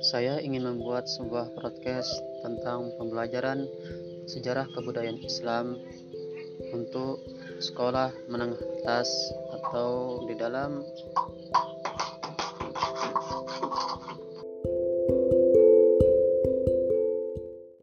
saya ingin membuat sebuah podcast tentang pembelajaran sejarah kebudayaan Islam untuk sekolah menengah atas atau di dalam.